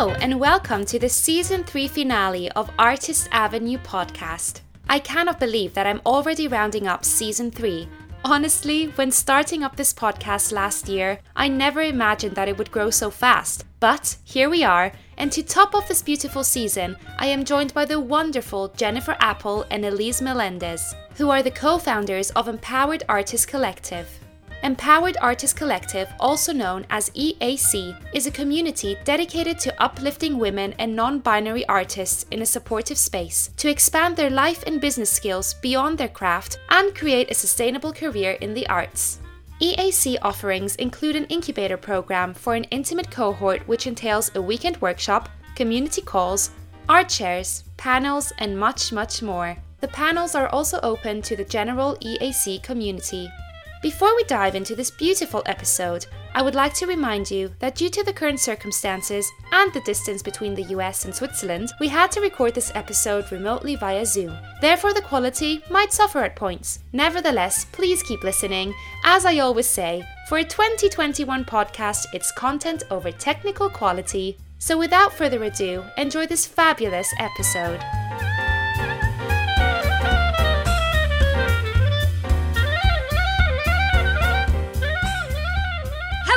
Hello, and welcome to the season three finale of Artist Avenue podcast. I cannot believe that I'm already rounding up season three. Honestly, when starting up this podcast last year, I never imagined that it would grow so fast. But here we are, and to top off this beautiful season, I am joined by the wonderful Jennifer Apple and Elise Melendez, who are the co founders of Empowered Artist Collective. Empowered Artist Collective, also known as EAC, is a community dedicated to uplifting women and non binary artists in a supportive space to expand their life and business skills beyond their craft and create a sustainable career in the arts. EAC offerings include an incubator program for an intimate cohort which entails a weekend workshop, community calls, art shares, panels, and much, much more. The panels are also open to the general EAC community. Before we dive into this beautiful episode, I would like to remind you that due to the current circumstances and the distance between the US and Switzerland, we had to record this episode remotely via Zoom. Therefore, the quality might suffer at points. Nevertheless, please keep listening. As I always say, for a 2021 podcast, it's content over technical quality. So, without further ado, enjoy this fabulous episode.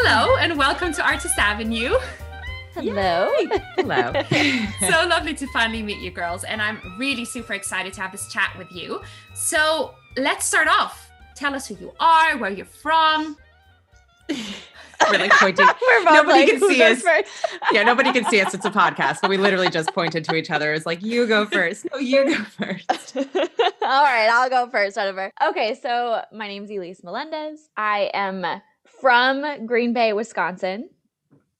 Hello and welcome to Artist Avenue. Hello. Hello. so lovely to finally meet you girls, and I'm really super excited to have this chat with you. So let's start off. Tell us who you are, where you're from. We're like pointing. We're nobody like, can see us. first? Yeah, nobody can see us. It's a podcast, but we literally just pointed to each other. It's like, you go first. No, you go first. All right, I'll go first, whatever. Okay, so my name's Elise Melendez. I am from Green Bay, Wisconsin.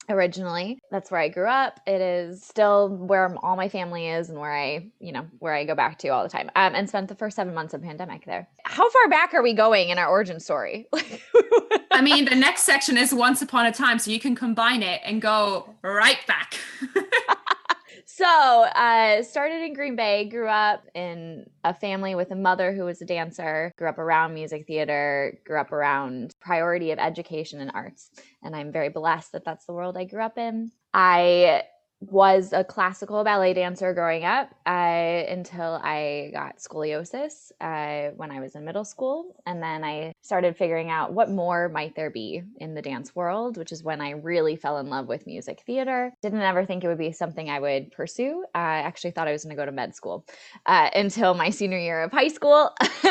Originally, that's where I grew up. It is still where all my family is and where I, you know, where I go back to all the time. Um, and spent the first seven months of pandemic there. How far back are we going in our origin story? I mean, the next section is Once Upon a Time, so you can combine it and go right back. So, uh, started in Green Bay, grew up in a family with a mother who was a dancer, grew up around music theater, grew up around priority of education and arts. And I'm very blessed that that's the world I grew up in. I was a classical ballet dancer growing up uh, until I got scoliosis uh, when I was in middle school. And then I started figuring out what more might there be in the dance world, which is when I really fell in love with music theater. Didn't ever think it would be something I would pursue. I actually thought I was going to go to med school uh, until my senior year of high school.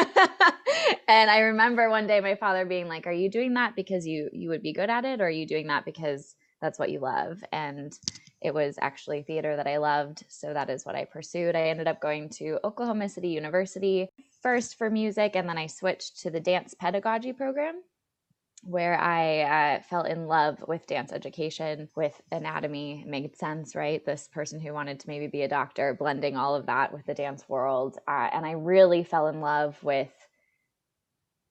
and I remember one day my father being like, "Are you doing that because you you would be good at it, or are you doing that because that's what you love?" And it was actually theater that I loved, so that is what I pursued. I ended up going to Oklahoma City University first for music, and then I switched to the dance pedagogy program where I uh, fell in love with dance education, with anatomy. It made sense, right? This person who wanted to maybe be a doctor, blending all of that with the dance world. Uh, and I really fell in love with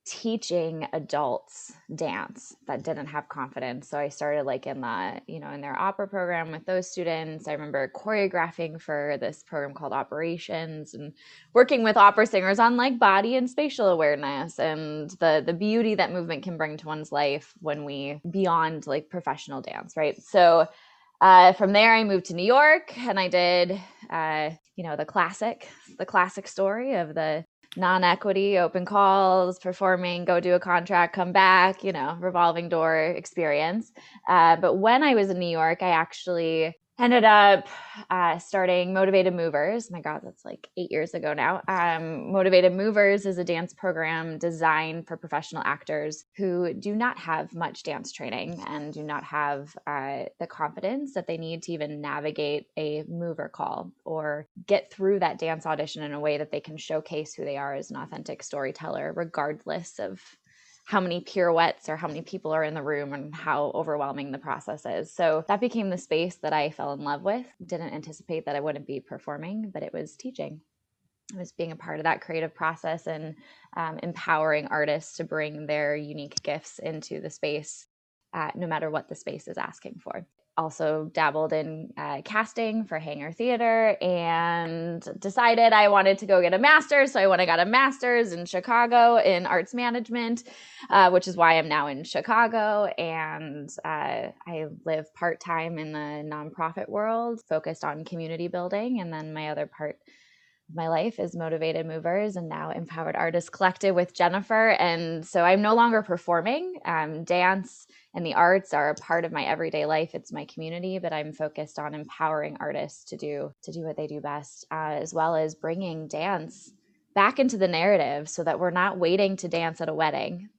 teaching adults dance that didn't have confidence. So i started like in the you know in their opera program with those students. I remember choreographing for this program called operations and working with opera singers on like body and spatial awareness and the the beauty that movement can bring to one's life when we beyond like professional dance right? So uh, from there i moved to new york and i did uh, you know the classic the classic story of the non-equity open calls performing go do a contract come back you know revolving door experience. Uh, but when i was in new york i actually ended up uh, starting motivated movers. My god that's like eight years ago now. Um, motivated movers is a dance program designed for professional actors who do not have much dance training and do not have uh, the confidence that they need to even navigate a mover call or get through that dance audition in a way that they can showcase who they are as an authentic storyteller regardless of how many pirouettes or how many people are in the room and how overwhelming the process is. So that became the space that I fell in love with. Didn't anticipate that I wouldn't be performing, but it was teaching. It was being a part of that creative process and um, empowering artists to bring their unique gifts into the space, uh, no matter what the space is asking for. Also dabbled in uh, casting for Hangar Theater and decided I wanted to go get a master's. So I went and got a master's in Chicago in arts management, uh, which is why I'm now in Chicago. And uh, I live part time in the nonprofit world, focused on community building. And then my other part of my life is Motivated Movers and now Empowered Artists Collective with Jennifer. And so I'm no longer performing. Um, dance and the arts are a part of my everyday life. It's my community, but I'm focused on empowering artists to do to do what they do best, uh, as well as bringing dance back into the narrative so that we're not waiting to dance at a wedding.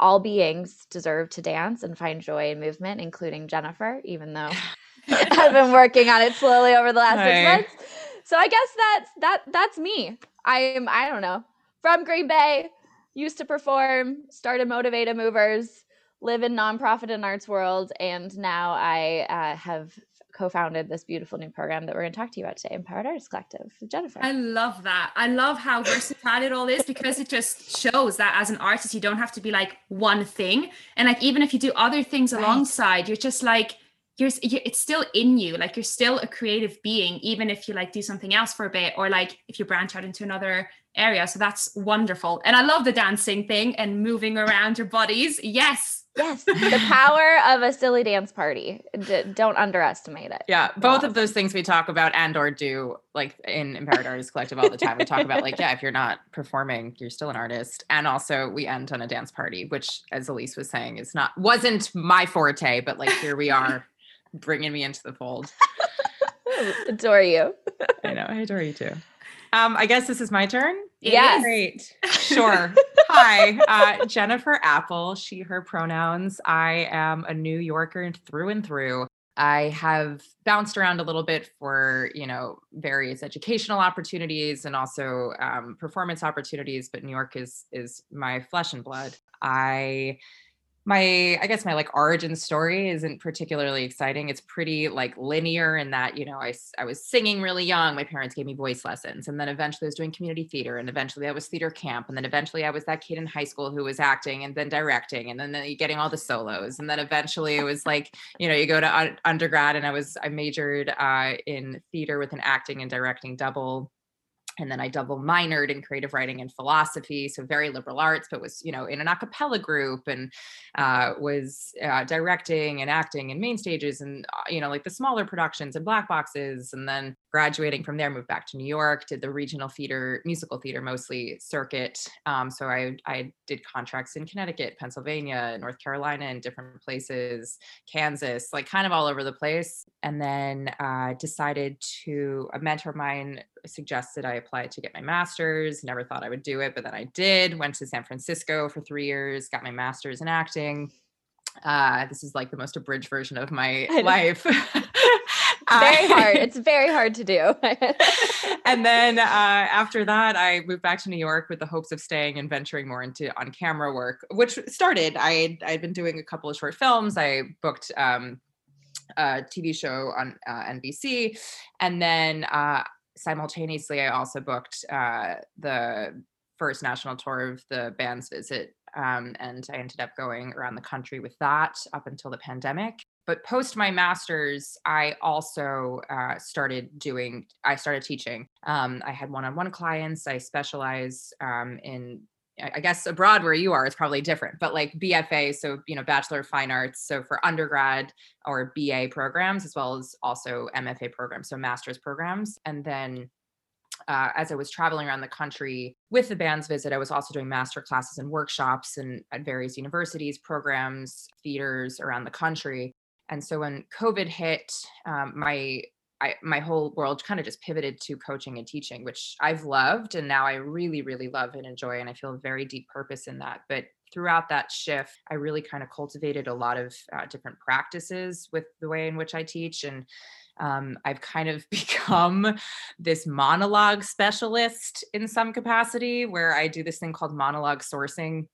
All beings deserve to dance and find joy in movement, including Jennifer, even though I've been working on it slowly over the last six months so I guess that's that that's me. I'm I don't know from Green Bay, used to perform, started Motivated Movers, live in nonprofit and arts world, and now I uh, have co-founded this beautiful new program that we're going to talk to you about today, Empowered Artists Collective. Jennifer, I love that. I love how versatile it all is because it just shows that as an artist, you don't have to be like one thing, and like even if you do other things right. alongside, you're just like you're, it's still in you like you're still a creative being even if you like do something else for a bit or like if you branch out into another area so that's wonderful and i love the dancing thing and moving around your bodies yes yes the power of a silly dance party D- don't underestimate it yeah both of those things we talk about and or do like in empowered artists collective all the time we talk about like yeah if you're not performing you're still an artist and also we end on a dance party which as elise was saying is not wasn't my forte but like here we are bringing me into the fold. adore you. I know. I adore you too. Um, I guess this is my turn. Yes. Great. Sure. Hi, uh, Jennifer Apple, she, her pronouns. I am a New Yorker through and through. I have bounced around a little bit for, you know, various educational opportunities and also um, performance opportunities, but New York is is my flesh and blood. I my i guess my like origin story isn't particularly exciting. It's pretty like linear in that you know I, I was singing really young my parents gave me voice lessons and then eventually i was doing community theater and eventually i was theater camp and then eventually i was that kid in high school who was acting and then directing and then, getting all the solos and then eventually it was like you know you go to un- undergrad and i was i majored uh, in theater with an acting and directing double and then I double minored in creative writing and philosophy, so very liberal arts, but was you know in an a cappella group and uh, was uh, directing and acting in main stages and uh, you know like the smaller productions and black boxes, and then graduating from there, moved back to New York, did the regional theater, musical theater mostly circuit. Um, so I I did contracts in Connecticut, Pennsylvania, North Carolina, and different places, Kansas, like kind of all over the place, and then uh, decided to a mentor of mine suggested I apply to get my master's. Never thought I would do it, but then I did. Went to San Francisco for three years, got my master's in acting. Uh, this is like the most abridged version of my life. very hard. It's very hard to do. and then uh, after that, I moved back to New York with the hopes of staying and venturing more into on camera work, which started. I I'd been doing a couple of short films. I booked um, a TV show on uh, NBC, and then uh, simultaneously, I also booked uh, the first national tour of the band's visit. Um, and I ended up going around the country with that up until the pandemic. But post my master's, I also uh, started doing, I started teaching. Um, I had one on one clients. I specialize um, in I guess abroad where you are is probably different, but like BFA, so you know, Bachelor of Fine Arts, so for undergrad or BA programs, as well as also MFA programs, so master's programs. And then uh, as I was traveling around the country with the band's visit, I was also doing master classes and workshops and at various universities, programs, theaters around the country. And so when COVID hit, um, my I, my whole world kind of just pivoted to coaching and teaching, which I've loved. And now I really, really love and enjoy. And I feel a very deep purpose in that. But throughout that shift, I really kind of cultivated a lot of uh, different practices with the way in which I teach. And um, I've kind of become this monologue specialist in some capacity where I do this thing called monologue sourcing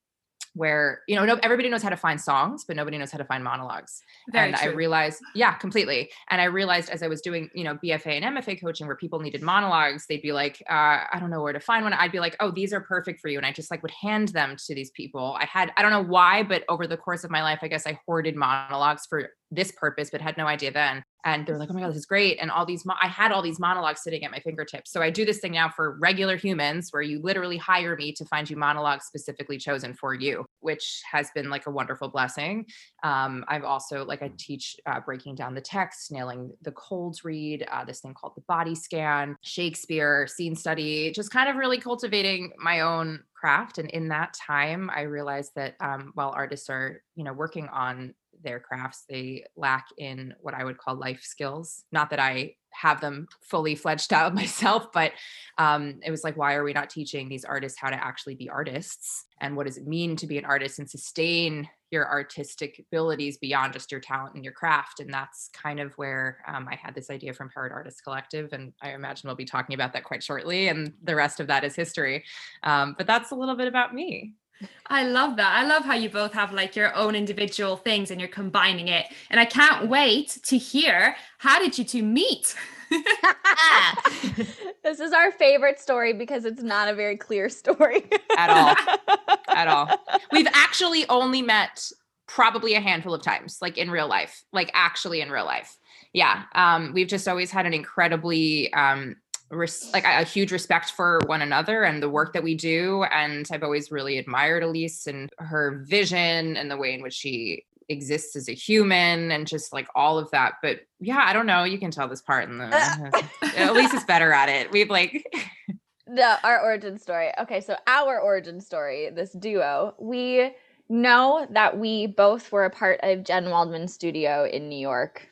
where you know no, everybody knows how to find songs but nobody knows how to find monologues. Very and true. i realized yeah completely. And i realized as i was doing you know bfa and mfa coaching where people needed monologues they'd be like uh, i don't know where to find one. I'd be like oh these are perfect for you. And i just like would hand them to these people. I had i don't know why but over the course of my life i guess i hoarded monologues for this purpose but had no idea then and they're like, oh my God, this is great. And all these, mo- I had all these monologues sitting at my fingertips. So I do this thing now for regular humans where you literally hire me to find you monologues specifically chosen for you, which has been like a wonderful blessing. Um, I've also, like, I teach uh, breaking down the text, nailing the colds read, uh, this thing called the body scan, Shakespeare, scene study, just kind of really cultivating my own craft. And in that time, I realized that um, while artists are, you know, working on their crafts they lack in what i would call life skills. Not that i have them fully fledged out myself but um, it was like why are we not teaching these artists how to actually be artists? And what does it mean to be an artist and sustain your artistic abilities beyond just your talent and your craft? And that's kind of where um, i had this idea from Empowered Artists Collective and i imagine we'll be talking about that quite shortly and the rest of that is history. Um, but that's a little bit about me I love that. I love how you both have like your own individual things and you're combining it. And I can't wait to hear how did you two meet? this is our favorite story because it's not a very clear story at all. at all. We've actually only met probably a handful of times, like in real life, like actually in real life. Yeah. Um, we've just always had an incredibly um, res- like a, a huge respect for one another and the work that we do. And I've always really admired Elise and her vision and the way in which she exists as a human and just like all of that. But yeah, I don't know. You can tell this part in the uh, Elise is better at it. We've like no, our origin story. Okay, so our origin story, this duo, we know that we both were a part of Jen Waldman Studio in New York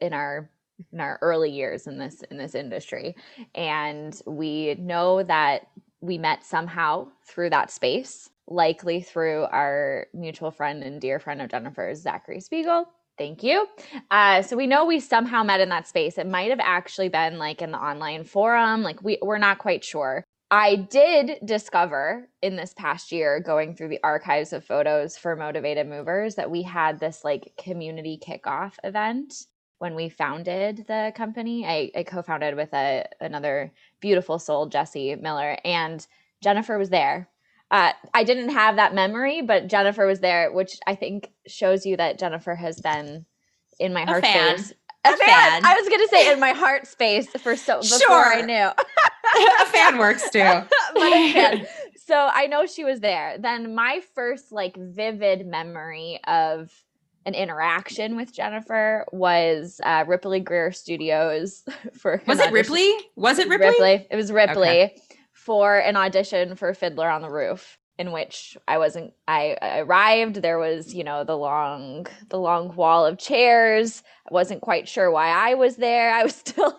in our in our early years in this in this industry. And we know that we met somehow through that space likely through our mutual friend and dear friend of jennifer's zachary spiegel. Thank you. Uh, so we know we somehow met in that space. It might have actually been like in the online forum. Like we, we're not quite sure. I did discover in this past year, going through the archives of photos for Motivated Movers, that we had this like community kickoff event when we founded the company. I, I co-founded with a another beautiful soul, Jesse Miller, and Jennifer was there. Uh, I didn't have that memory, but Jennifer was there, which I think shows you that Jennifer has been in my heart space. A, a fan. fan. I was gonna say in my heart space for so before sure. I knew. a fan works too. so I know she was there. Then my first like vivid memory of an interaction with Jennifer was uh, Ripley Grier Studios for Was it Ripley? Was it Ripley? Ripley. It was Ripley okay. for an audition for Fiddler on the Roof in which I wasn't I, I arrived there was you know the long the long wall of chairs I wasn't quite sure why I was there I was still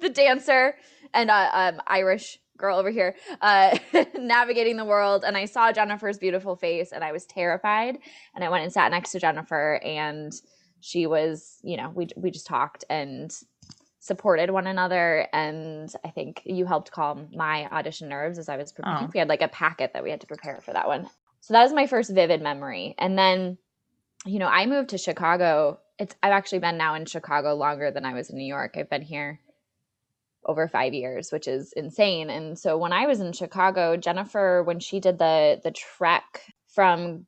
the dancer and uh, um, Irish girl over here uh, navigating the world and i saw jennifer's beautiful face and i was terrified and i went and sat next to jennifer and she was you know we, we just talked and supported one another and i think you helped calm my audition nerves as i was preparing oh. we had like a packet that we had to prepare for that one. So that was my first vivid memory and then you know i moved to chicago. It's i've actually been now in chicago longer than i was in new york. I've been here over five years, which is insane. And so when I was in Chicago, Jennifer, when she did the the trek from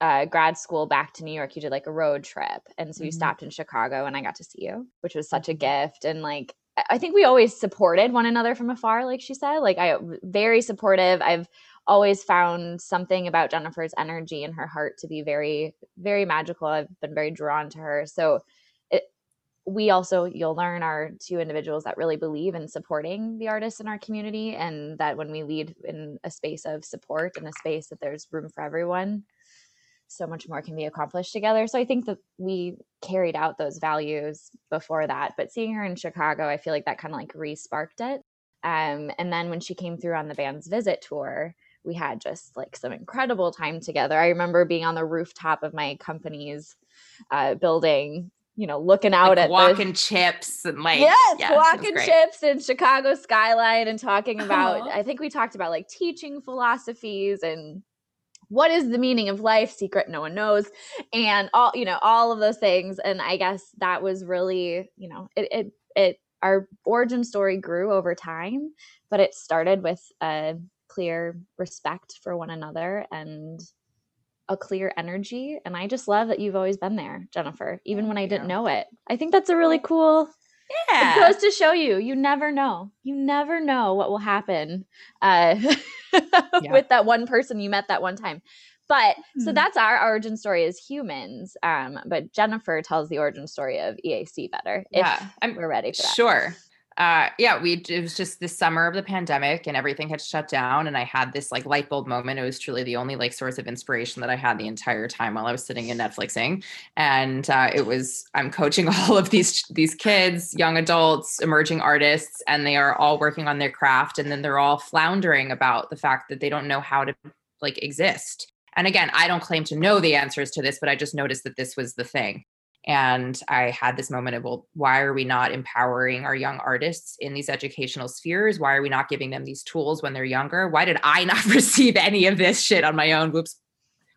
uh, grad school back to New York, you did like a road trip, and so you mm-hmm. stopped in Chicago, and I got to see you, which was such a mm-hmm. gift. And like, I think we always supported one another from afar, like she said. Like, I very supportive. I've always found something about Jennifer's energy and her heart to be very, very magical. I've been very drawn to her. So we also you'll learn are two individuals that really believe in supporting the artists in our community and that when we lead in a space of support in a space that there's room for everyone so much more can be accomplished together. So i think that we carried out those values before that but seeing her in chicago i feel like that kind of like re-sparked it. Um, and then when she came through on the band's visit tour we had just like some incredible time together. I remember being on the rooftop of my company's uh, building you know, looking out like at walking chips and like yes, yeah, walking chips and Chicago skyline and talking about. Oh. I think we talked about like teaching philosophies and what is the meaning of life secret no one knows and all you know all of those things and i guess that was really you know it it, it our origin story grew over time but it started with a clear respect for one another and a clear energy and i just love that you've always been there jennifer even when i didn't know it i think that's a really cool yeah. It goes to show you, you never know. You never know what will happen uh, yeah. with that one person you met that one time. But mm-hmm. so that's our origin story as humans. Um, but Jennifer tells the origin story of EAC better. yeah, I'm, we're ready for that. Sure uh, yeah, we it was just the summer of the pandemic and everything had shut down. And I had this like light bulb moment. It was truly the only like source of inspiration that I had the entire time while I was sitting in Netflixing. And uh, it was I'm coaching all of these these kids, young adults, emerging artists, and they are all working on their craft. And then they're all floundering about the fact that they don't know how to like exist. And again, I don't claim to know the answers to this, but I just noticed that this was the thing. And I had this moment of, well, why are we not empowering our young artists in these educational spheres? Why are we not giving them these tools when they're younger? Why did I not receive any of this shit on my own? Whoops.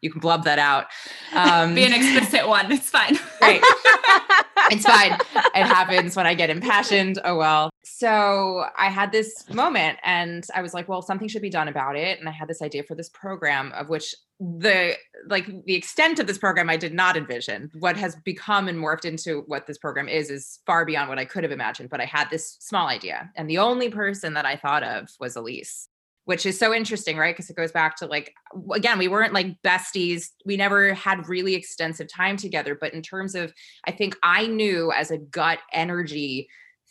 You can blub that out. Um, Be an explicit one. It's fine. Right. it's fine. It happens when I get impassioned. Oh well. So I had this moment and I was like, well, something should be done about it. And I had this idea for this program of which the like the extent of this program I did not envision. What has become and morphed into what this program is is far beyond what I could have imagined. But I had this small idea. And the only person that I thought of was Elise which is so interesting, right? Because it goes back to like, again, we weren't like besties. We never had really extensive time together. But in terms of, I think I knew as a gut energy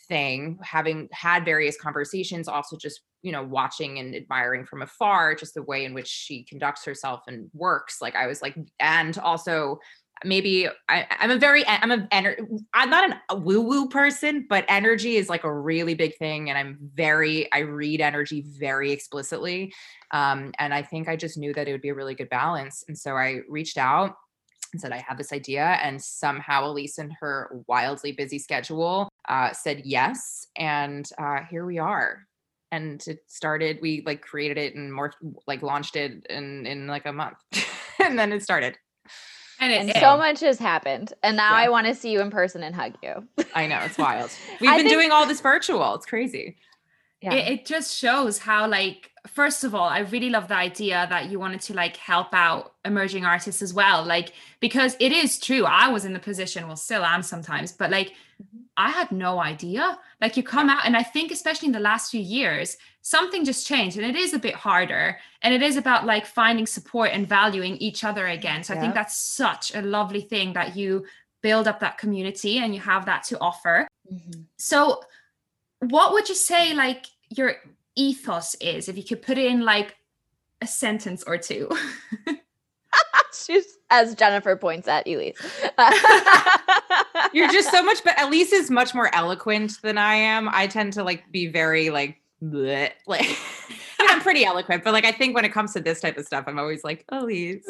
thing, having had various conversations, also just, you know, watching and admiring from afar, just the way in which she conducts herself and works. Like I was like, and also maybe I, am a very I'm a I'm not an, woo woo person, but energy is like a really big thing, and I'm very I read energy very explicitly, um, and I think I just knew that it would be a really good balance, and so I reached out and said I have this idea, and somehow Elise in her wildly busy schedule uh, said yes, and uh, here we are. And it started. We like created it and more like launched it in in like a month, and then it started. And, and so much has happened. And now yeah. I want to see you in person and hug you. I know, it's wild. We've been think- doing all this virtual. It's crazy. Yeah. It, it just shows how like first of all i really love the idea that you wanted to like help out emerging artists as well like because it is true i was in the position well still am sometimes but like mm-hmm. I had no idea like you come out and i think especially in the last few years something just changed and it is a bit harder and it is about like finding support and valuing each other again so yeah. i think that's such a lovely thing that you build up that community and you have that to offer mm-hmm. so what would you say like your ethos is if you could put it in like a sentence or two she's as jennifer points at elise you're just so much but elise is much more eloquent than i am i tend to like be very like bleh, like I'm pretty eloquent, but like I think when it comes to this type of stuff, I'm always like, Elise.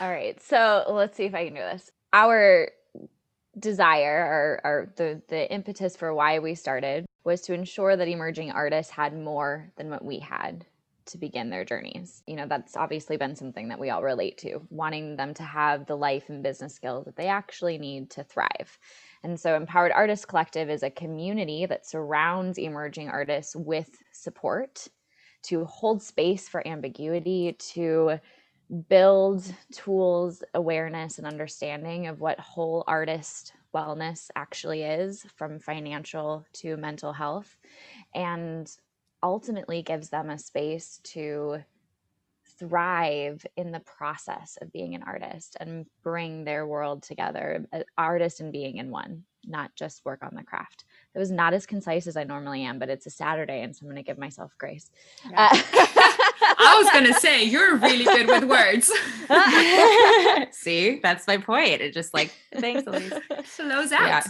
All right. So let's see if I can do this. Our desire or, or the the impetus for why we started was to ensure that emerging artists had more than what we had to begin their journeys. You know, that's obviously been something that we all relate to, wanting them to have the life and business skills that they actually need to thrive. And so, Empowered Artists Collective is a community that surrounds emerging artists with support to hold space for ambiguity, to build tools, awareness, and understanding of what whole artist wellness actually is, from financial to mental health, and ultimately gives them a space to thrive in the process of being an artist and bring their world together, artist and being in one, not just work on the craft. It was not as concise as I normally am, but it's a Saturday, and so I'm going to give myself grace. Yeah. Uh, I was going to say, you're really good with words. See, that's my point. It just like, thanks, Elise. Flows out. Yeah.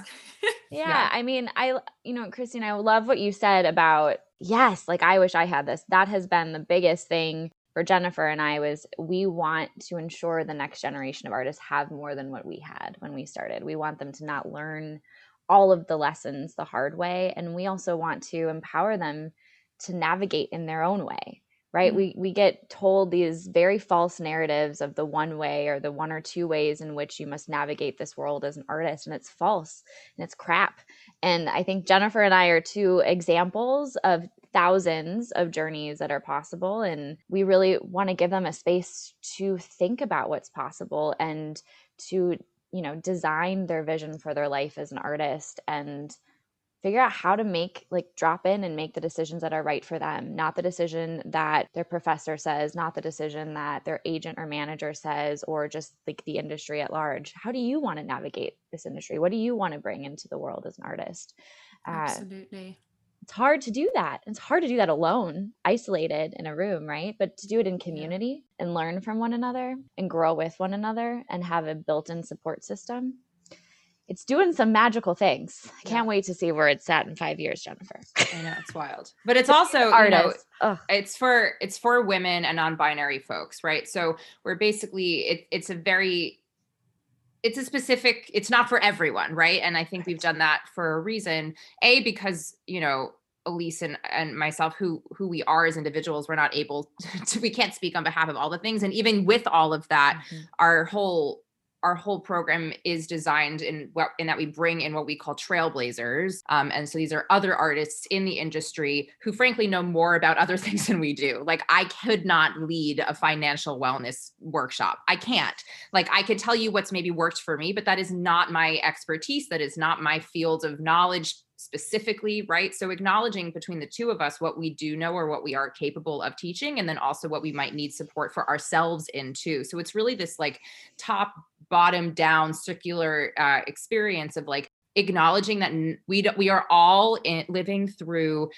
yeah. yeah. I mean, I, you know, Christine, I love what you said about, yes, like I wish I had this. That has been the biggest thing for Jennifer and I was we want to ensure the next generation of artists have more than what we had when we started. We want them to not learn all of the lessons the hard way and we also want to empower them to navigate in their own way right? Mm-hmm. we we get told these very false narratives of the one way or the one or two ways in which you must navigate this world as an artist and it's false and it's crap. And i think jennifer and i are two examples of thousands of journeys that are possible and we really want to give them a space to think about what's possible and to you know design their vision for their life as an artist. And figure out how to make like drop in and make the decisions that are right for them. Not the decision that their professor says not the decision that their agent or manager says or just like the industry at large. How do you want to navigate this industry? What do you want to bring into the world as an artist? Uh, absolutely. uh, it's hard to do that. It's hard to do that alone isolated in a room right? But to do it in community and learn from one another and grow with one another and have a built-in support system it's doing some magical things. I can't yeah. wait to see where it's at in five years, Jennifer. I know it's wild, but it's also. You know, it's for it's for women and non-binary folks, right? So we're basically it, it's a very it's a specific it's not for everyone right and i think we've done that for a reason a because you know elise and, and myself who who we are as individuals we're not able to we can't speak on behalf of all the things and even with all of that mm-hmm. our whole our whole program is designed in what in that we bring in what we call trailblazers um, and so these are other artists in the industry who frankly know more about other things than we do. Like i could not lead a financial wellness workshop. I can't. Like i could tell you what's maybe worked for me but that is not my expertise. That is not my field of knowledge specifically, right? So acknowledging between the two of us what we do know or what we are capable of teaching, and then also what we might need support for ourselves in too. So it's really this like top, bottom down circular uh, experience of like acknowledging that we we are all in, living through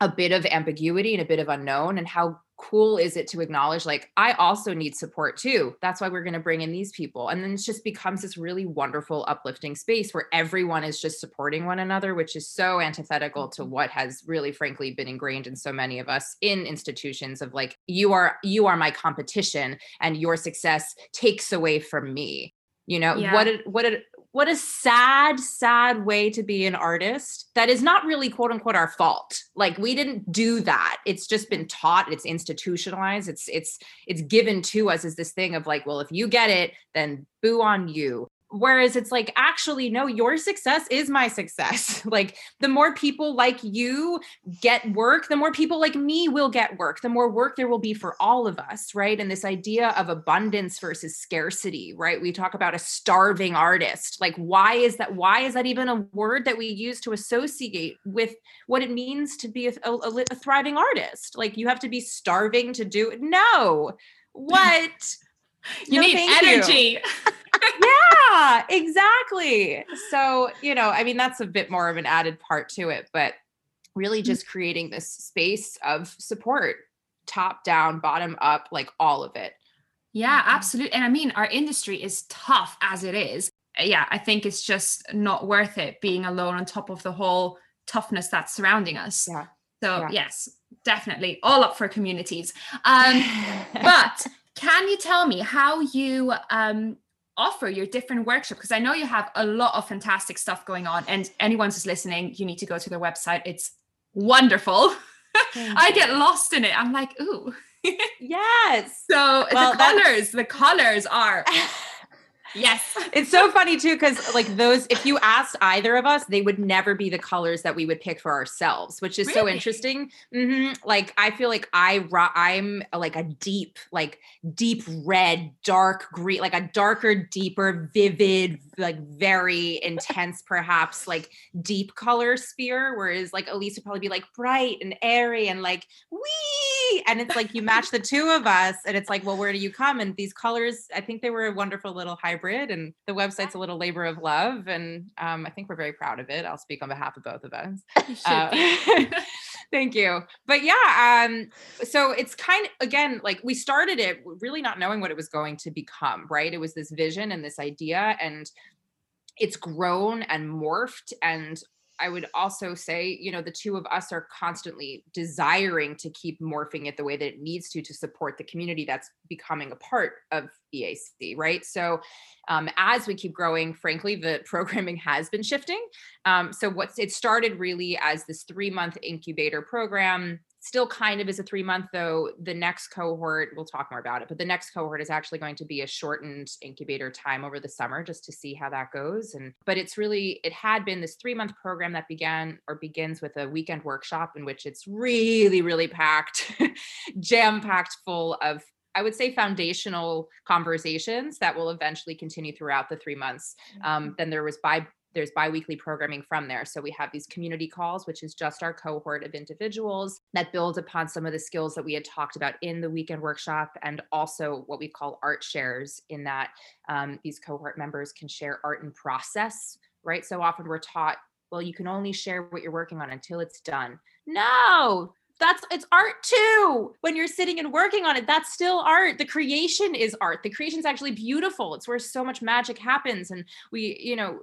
a bit of ambiguity and a bit of unknown and how cool is it to acknowledge like i also need support too. That's why we're going to bring in these people. And then it just becomes this really wonderful uplifting space where everyone is just supporting one another which is so antithetical to mm-hmm. what has really frankly been ingrained in so many of us in institutions of like you are you are my competition and your success takes away from me you know yeah. what it, what it, what a sad sad way to be an artist that is not really quote unquote our fault. Like we didn't do that. It's just been taught it's institutionalized it's it's it's given to us as this thing of like well if you get it then boo on you Whereas it's like, actually, no, your success is my success. like, the more people like you get work, the more people like me will get work, the more work there will be for all of us, right? And this idea of abundance versus scarcity, right? We talk about a starving artist. Like, why is that? Why is that even a word that we use to associate with what it means to be a, a, a thriving artist? Like, you have to be starving to do it. No. What? you no, need energy. Yeah, exactly. So, you know, I mean, that's a bit more of an added part to it, but really mm-hmm. just creating this space of support, top down, bottom up, like all of it. Yeah, mm-hmm. absolutely. And I mean, our industry is tough as it is. Yeah, I think it's just not worth it being alone on top of the whole toughness that's surrounding us. Yeah. So, yeah. yes, definitely all up for communities. Um, but can you tell me how you um, offer your different workshop because i know you have a lot of fantastic stuff going on and anyone who's listening you need to go to their website. It's wonderful. I get lost in it. I'm like ooh. Yes. So well, the colors the colors are Yes. it's so funny too, because like those, if you asked either of us, they would never be the colors that we would pick for ourselves, which is really? so interesting. Mm-hmm. Like I feel like I I'm like a deep, like deep red, dark green, like a darker, deeper, vivid, like very intense, perhaps like deep color sphere. Whereas like Elise would probably be like bright and airy and like wee. And it's like you match the two of us, and it's like, well, where do you come? And these colors, I think they were a wonderful little hybrid hybrid and the website's a little labor of love and um, i think we're very proud of it. I'll speak on behalf of both of us. Uh, thank you. But yeah um, so it's kind of again like we started it really not knowing what it was going to become right? It was this vision and this idea and it's grown and morphed and I would also say, you know, the two of us are constantly desiring to keep morphing it the way that it needs to to support the community that's becoming a part of EAC, right? So, um, as we keep growing, frankly, the programming has been shifting. Um, so, what's it started really as this three month incubator program still kind of is a three month though the next cohort we'll talk more about it but the next cohort is actually going to be a shortened incubator time over the summer just to see how that goes and but it's really it had been this three month program that began or begins with a weekend workshop in which it's really really packed jam packed full of I would say foundational conversations that will eventually continue throughout the three months. Um, mm-hmm. then there was bi there's biweekly programming from there. So we have these community calls, which is just our cohort of individuals that build upon some of the skills that we had talked about in the weekend workshop, and also what we call art shares, in that um, these cohort members can share art and process. Right. So often we're taught, well, you can only share what you're working on until it's done. No, that's it's art too when you're sitting and working on it that's still art the creation is art the creation is actually beautiful it's where so much magic happens and we you know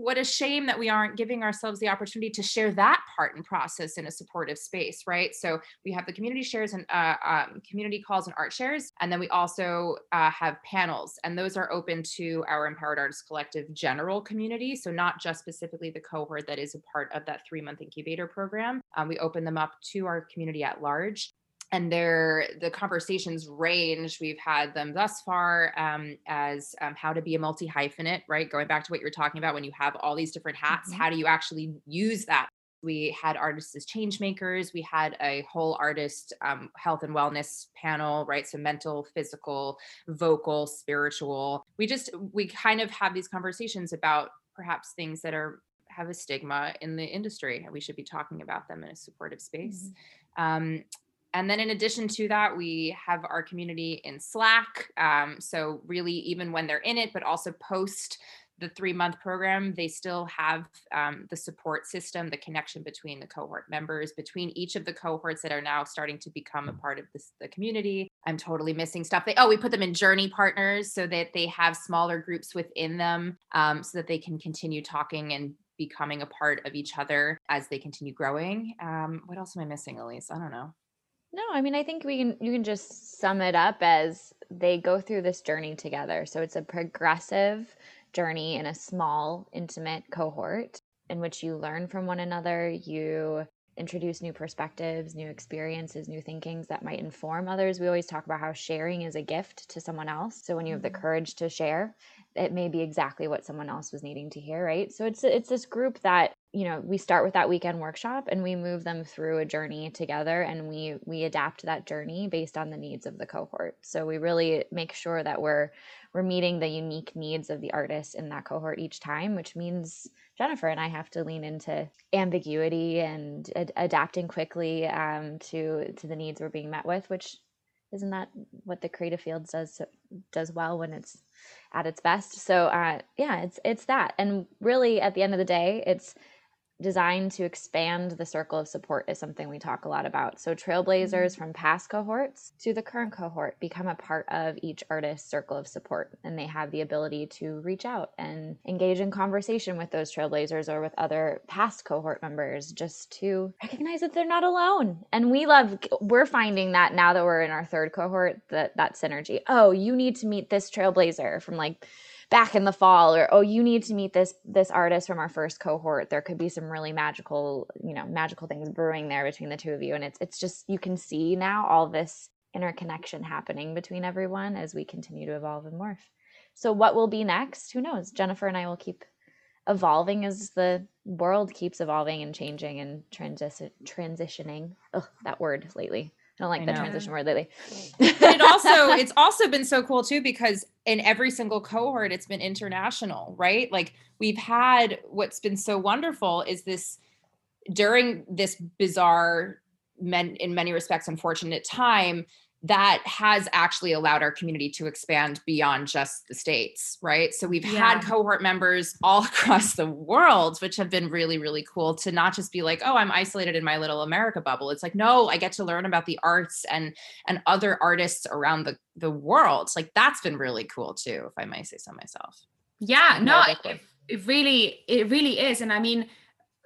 what a shame that we aren't giving ourselves the opportunity to share that part and process in a supportive space, right? So we have the community shares and uh, um, community calls and art shares, and then we also uh, have panels, and those are open to our Empowered Artists Collective general community. So not just specifically the cohort that is a part of that three month incubator program. Um, we open them up to our community at large and they're the conversations range. We've had them thus far um, as um, how to be a multi hyphenate right? Going back to what you were talking about when you have all these different hats mm-hmm. how do you actually use that? We had artists as change makers. We had a whole artist um, health and wellness panel right? So mental physical vocal spiritual. We just we kind of have these conversations about perhaps things that are have a stigma in the industry we should be talking about them in a supportive space. Mm-hmm. um, and then in addition to that, we have our community in Slack. Um, so really, even when they're in it, but also post the three month program, they still have um, the support system, the connection between the cohort members, between each of the cohorts that are now starting to become a part of this, the community. I'm totally missing stuff. They oh, we put them in journey partners so that they have smaller groups within them, um, so that they can continue talking and becoming a part of each other as they continue growing. Um, what else am I missing, Elise? I don't know. No, I mean I think we can you can just sum it up as they go through this journey together. So it's a progressive journey in a small intimate cohort in which you learn from one another, you introduce new perspectives, new experiences, new thinkings that might inform others. We always talk about how sharing is a gift to someone else. So when you have the mm-hmm. courage to share, it may be exactly what someone else was needing to hear, right? So it's it's this group that you know we start with that weekend workshop and we move them through a journey together and we we adapt that journey based on the needs of the cohort. So we really make sure that we're we're meeting the unique needs of the artist in that cohort each time which means jennifer and i have to lean into ambiguity and ad- adapting quickly um, to to the needs we're being met with which isn't that what the creative fields does does well when it's at its best. So uh, yeah it's it's that. And really at the end of the day it's designed to expand the circle of support is something we talk a lot about. So, trailblazers mm-hmm. from past cohorts to the current cohort become a part of each artist's circle of support, and they have the ability to reach out and engage in conversation with those trailblazers or with other past cohort members just to recognize that they're not alone. And we love, we're finding that now that we're in our third cohort, that that synergy. Oh, you need to meet this trailblazer from like, back in the fall or oh you need to meet this this artist from our first cohort. There could be some really magical you know magical things brewing there between the two of you and it's it's just you can see now all this interconnection happening between everyone as we continue to evolve and morph. So what will be next? Who knows? Jennifer and i will keep evolving as the world keeps evolving and changing and transi- transitioning. Ugh, that word lately I don't like the transition word lately. but it also it's also been so cool too because in every single cohort it's been international, right? Like we've had what's been so wonderful is this during this bizarre men in many respects unfortunate time that has actually allowed our community to expand beyond just the states right? So we've yeah. had cohort members all across the world which have been really really cool to not just be like oh i'm isolated in my little america bubble. It's like no i get to learn about the arts and and other artists around the the world. Like that's been really cool too if i may say so myself. Yeah no it, it really it really is and i mean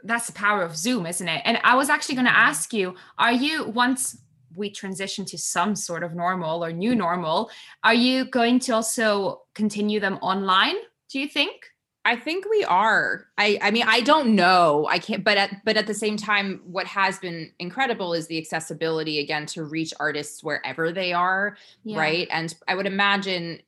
that's the power of zoom isn't it? And i was actually going to mm-hmm. ask you are you once we transition to some sort of normal or new normal, are you going to also continue them online, do you think? I think we are. I I mean I don't know. I can't but at but at the same time what has been incredible is the accessibility again to reach artists wherever they are, yeah. right? And I would imagine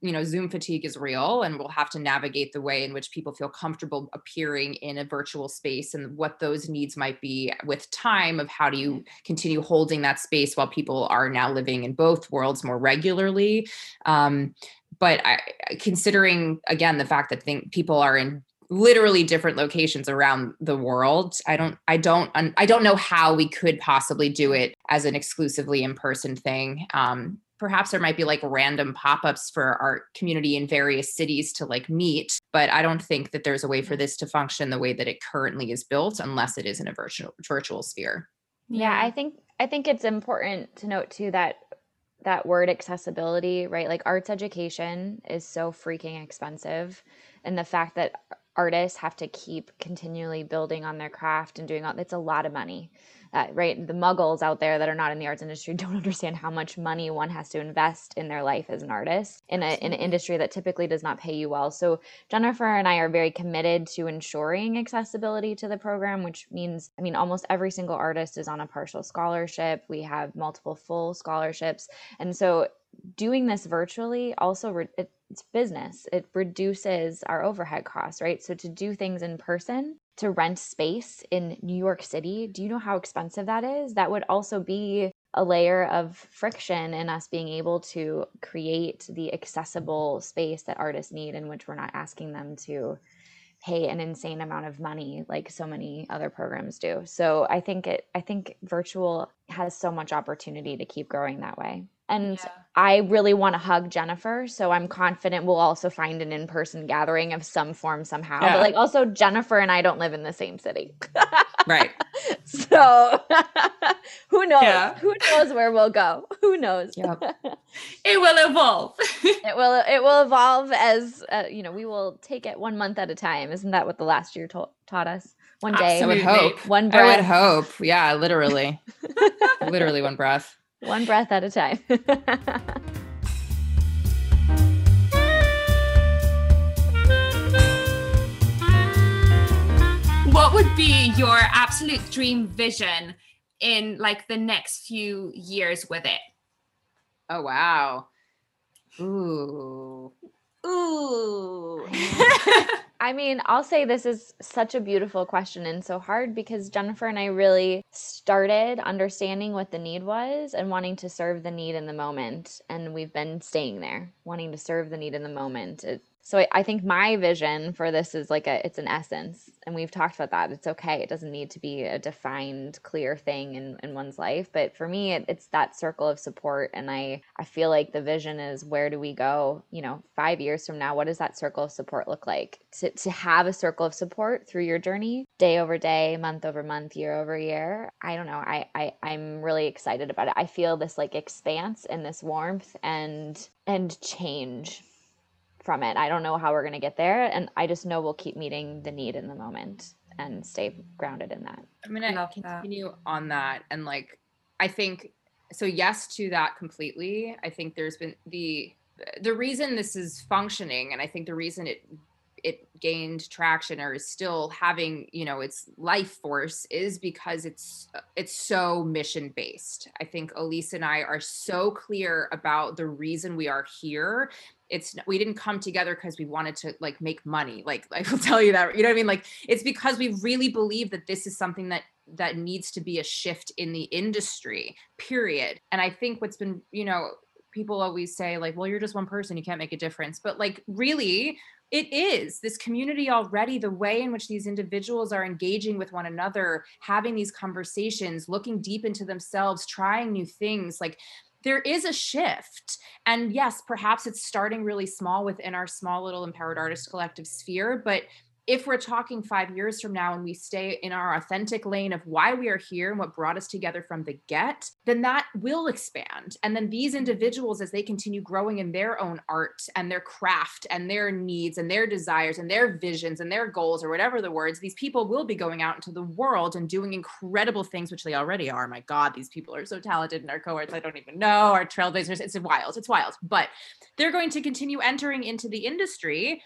you know zoom fatigue is real and we'll have to navigate the way in which people feel comfortable appearing in a virtual space and what those needs might be with time of how do you continue holding that space while people are now living in both worlds more regularly. Um, but I, considering again the fact that think people are in literally different locations around the world i don't i don't i don't know how we could possibly do it as an exclusively in-person thing. Um, perhaps there might be like random pop-ups for our community in various cities to like meet but i don't think that there's a way for this to function the way that it currently is built unless it is in a virtual virtual sphere yeah i think i think it's important to note too that that word accessibility, right? Like arts education is so freaking expensive. And the fact that artists have to keep continually building on their craft and doing all it's a lot of money uh, right the muggles out there that are not in the arts industry don't understand how much money one has to invest in their life as an artist in, a, in an industry that typically does not pay you well. So jennifer and i are very committed to ensuring accessibility to the program which means i mean almost every single artist is on a partial scholarship. We have multiple full scholarships. And so doing this virtually also re- it's business. It reduces our overhead costs right? So to do things in person to rent space in New York City, do you know how expensive that is? That would also be a layer of friction in us being able to create the accessible space that artists need, in which we're not asking them to pay an insane amount of money like so many other programs do. So I think it I think virtual has so much opportunity to keep growing that way. And yeah. I really want to hug Jennifer. So I'm confident we'll also find an in person gathering of some form somehow. Yeah. But like also, Jennifer and I don't live in the same city. right. So who knows? Yeah. Who knows where we'll go? Who knows? Yep. it will evolve. it will it will evolve as uh, you know, we will take it one month at a time. Isn't that what the last year ta- taught us? One day. I would hope. One breath. I would hope. Yeah, literally. literally one breath one breath at a time. what would be your absolute dream vision in like the next few years with it? Oh wow. Ooh. Ooh. I mean, I'll say this is such a beautiful question and so hard because Jennifer and I really started understanding what the need was and wanting to serve the need in the moment. And we've been staying there, wanting to serve the need in the moment. It, so I, I think my vision for this is like a it's an essence and we've talked about that. It's okay. It doesn't need to be a defined clear thing in, in one's life but for me it, it's that circle of support and i i feel like the vision is where do we go you know five years from now? What does that circle of support look like? To, to have a circle of support through your journey day over day month over month year over year i don't know. I, I i'm really excited about it. I feel this like expanse and this warmth and and change from it. I don't know how we're going to get there. And I just know we'll keep meeting the need in the moment and stay grounded in that. I'm going to continue that. on that. And like, I think, so yes to that completely. I think there's been the, the reason this is functioning, and I think the reason it it gained traction or is still having you know its life force is because it's it's so mission based i think elise and i are so clear about the reason we are here. It's we didn't come together because we wanted to like make money. Like i will tell you that you know what i mean? Like it's because we really believe that this is something that that needs to be a shift in the industry period. And i think what's been you know people always say like well you're just one person. You can't make a difference. But like really it is. This community already the way in which these individuals are engaging with one another having these conversations looking deep into themselves trying new things like there is a shift. And yes perhaps it's starting really small within our small little empowered artist collective sphere but if we're talking five years from now and we stay in our authentic lane of why we are here and what brought us together from the get, then that will expand. And then these individuals, as they continue growing in their own art and their craft and their needs and their desires and their visions and their goals or whatever the words, these people will be going out into the world and doing incredible things, which they already are. My God, these people are so talented in our cohorts. I don't even know. Our trailblazers, it's wild. It's wild. But they're going to continue entering into the industry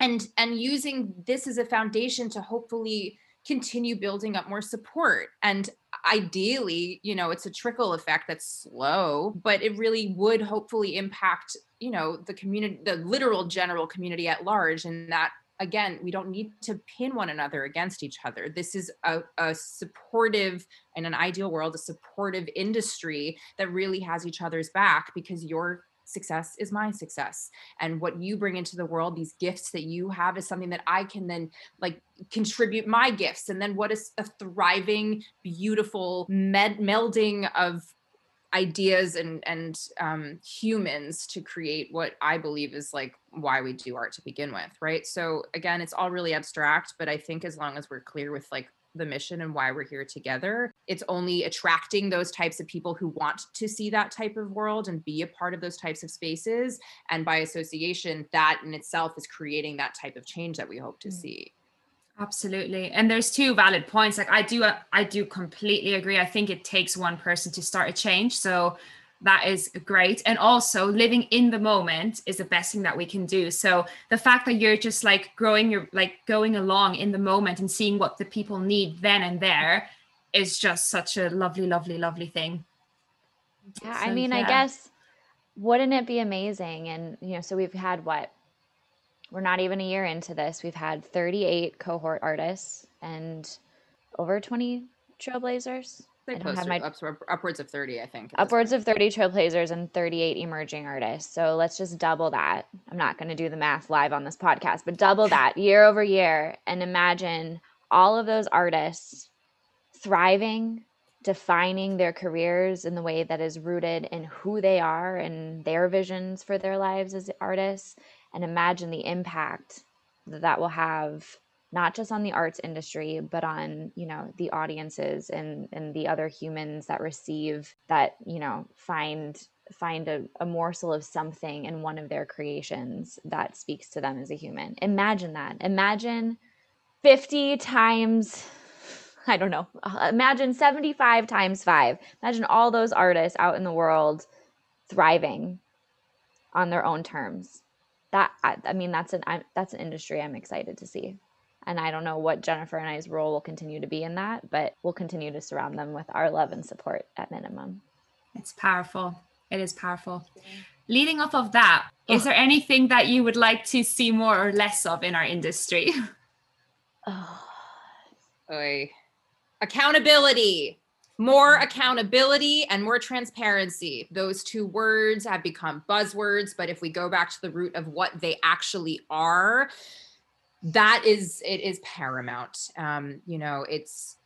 and and using this as a foundation to hopefully continue building up more support. And ideally you know it's a trickle effect that's slow but it really would hopefully impact you know the community the literal general community at large and that again we don't need to pin one another against each other. This is a, a supportive in an ideal world a supportive industry that really has each other's back because your success is my success and what you bring into the world these gifts that you have is something that i can then like contribute my gifts and then what is a thriving beautiful med- melding of ideas and and um, humans to create what I believe is like why we do art to begin with, right? So again, it's all really abstract, but I think as long as we're clear with like the mission and why we're here together. It's only attracting those types of people who want to see that type of world and be a part of those types of spaces. And by association, that in itself is creating that type of change that we hope to mm. see. Absolutely. And there's two valid points. Like I do I do completely agree. I think it takes one person to start a change. So that is great. And also living in the moment is the best thing that we can do. So the fact that you're just like growing your like going along in the moment and seeing what the people need then and there is just such a lovely lovely lovely thing. Yeah so, i mean yeah. i guess wouldn't it be amazing? And you know so we've had what we're not even a year into this. We've had 38 cohort artists and over 20 trailblazers they posted my, upwards of 30, I think. Upwards of 30 trailblazers and 38 emerging artists. So let's just double that. I'm not going to do the math live on this podcast, but double that year over year and imagine all of those artists thriving, defining their careers in the way that is rooted in who they are and their visions for their lives as artists. And imagine the impact that that will have not just on the arts industry but on you know the audiences and and the other humans that receive that you know find find a, a morsel of something in one of their creations that speaks to them as a human. Imagine that. Imagine 50 times i don't know uh, imagine 75 times 5 imagine all those artists out in the world thriving on their own terms. That i, I mean that's an I, that's an industry i'm excited to see and I don't know what Jennifer and I's role will continue to be in that, but we'll continue to surround them with our love and support at minimum. It's powerful. It is powerful. Leading off of that, is there anything that you would like to see more or less of in our industry? Oh. Oy. Accountability. More accountability and more transparency. Those two words have become buzzwords, but if we go back to the root of what they actually are, that is it is paramount. Um you know it's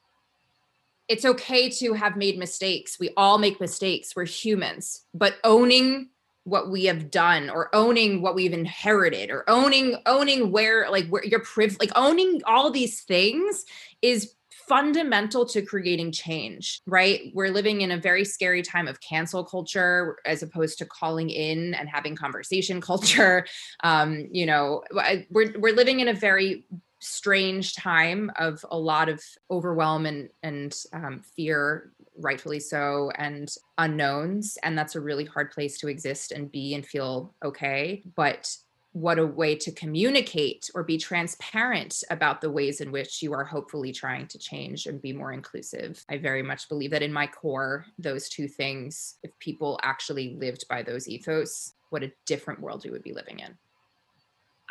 it's okay to have made mistakes. We all make mistakes. We're humans. But owning what we have done or owning what we've inherited or owning owning where like where your priv like owning all these things is fundamental to creating change, right? We're living in a very scary time of cancel culture as opposed to calling in and having conversation culture. Um, you know, we're we're living in a very strange time of a lot of overwhelm and and um, fear rightfully so and unknowns and that's a really hard place to exist and be and feel okay but what a way to communicate or be transparent about the ways in which you are hopefully trying to change and be more inclusive. I very much believe that in my core, those two things, if people actually lived by those ethos, what a different world we would be living in.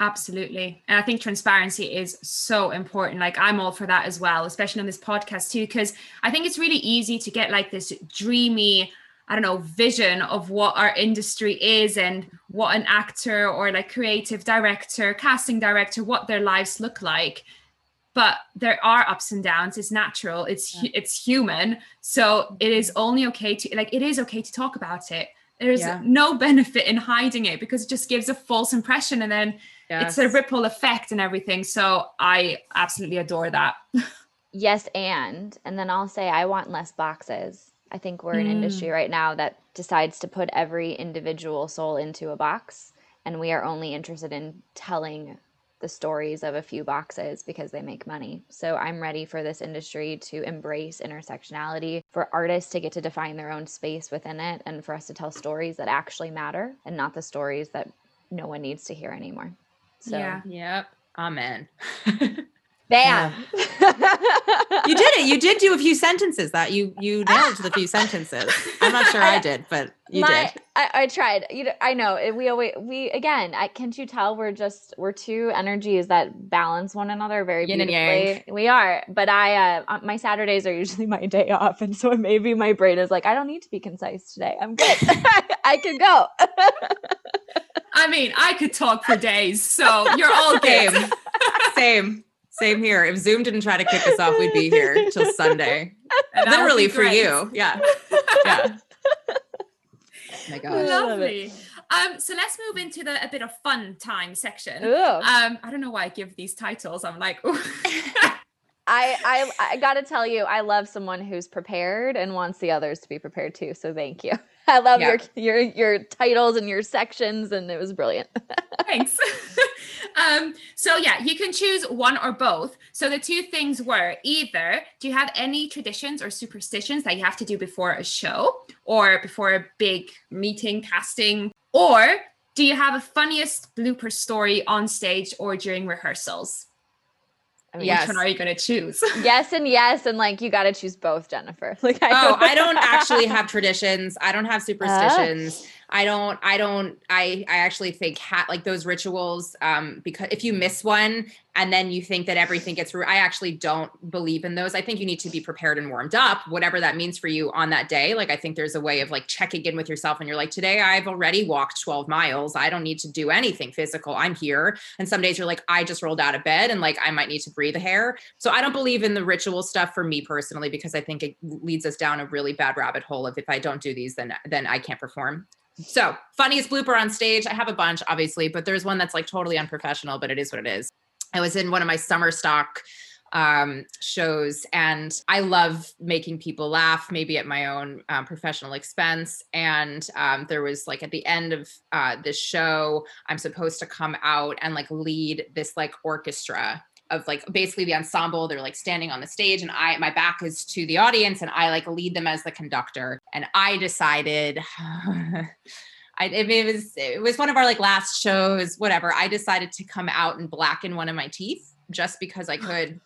Absolutely. And I think transparency is so important. Like I'm all for that as well, especially on this podcast too, because I think it's really easy to get like this dreamy I don't know, vision of what our industry is and what an actor or like creative director, casting director, what their lives look like. But there are ups and downs. It's natural. It's yeah. it's human. So it is only okay to like it is okay to talk about it. There's yeah. no benefit in hiding it because it just gives a false impression and then yes. it's a ripple effect and everything. So I absolutely adore that. yes, and and then I'll say I want less boxes I think we're mm. an industry right now that decides to put every individual soul into a box, and we are only interested in telling the stories of a few boxes because they make money. So I'm ready for this industry to embrace intersectionality, for artists to get to define their own space within it, and for us to tell stories that actually matter and not the stories that no one needs to hear anymore. So. Yeah. Yep. Amen. Bam. you did it. You did do a few sentences that you you nailed the few sentences. I'm not sure I did, but you My, did. I, I tried. You know, I know we always we again. I, can't you tell we're just we're two energies that balance one another very Yin and beautifully. We are. But I uh my Saturdays are usually my day off, and so maybe my brain is like, I don't need to be concise today. I'm good. I can go. I mean, I could talk for days, so you're all game. Same. Same. Same here. If Zoom didn't try to kick us off, we'd be here till Sunday. And that Literally for you. Yeah. Yeah. Oh my gosh. Lovely. Um, so let's move into the a bit of fun time section. Ooh. Um, I don't know why I give these titles. I'm like. I, I I gotta tell you, I love someone who's prepared and wants the others to be prepared too. So thank you. I love Yeah. your your your titles and your sections, and it was brilliant. Thanks. Um, so yeah, you can choose one or both. So the two things were either do you have any traditions or superstitions that you have to do before a show or before a big meeting, casting, or do you have a funniest blooper story on stage or during rehearsals? I mean, Yes. Which one are you going to choose? yes and yes, and like you got to choose both, Jennifer. Like I Oh, I don't actually have traditions. I don't have superstitions. Ah. I don't, I don't, I, I actually think ha- like those rituals, um, because if you miss one and then you think that everything gets I actually don't believe in those. I think you need to be prepared and warmed up, whatever that means for you on that day. Like, I think there's a way of like checking in with yourself and you're like, today I've already walked 12 miles. I don't need to do anything physical. I'm here. And some days you're like, I just rolled out of bed and like, I might need to breathe a hair. So I don't believe in the ritual stuff for me personally, because I think it leads us down a really bad rabbit hole of if I don't do these, then, then I can't perform. So, funniest blooper on stage. I have a bunch, obviously, but there's one that's like totally unprofessional, but it is what it is. I was in one of my summer stock um, shows, and I love making people laugh, maybe at my own um, professional expense. And um, there was like at the end of uh, this show, I'm supposed to come out and like lead this like orchestra of like basically the ensemble they're like standing on the stage and i my back is to the audience and i like lead them as the conductor. And i decided I, it, it was it was one of our like last shows whatever. I decided to come out and blacken one of my teeth just because i could